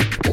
you.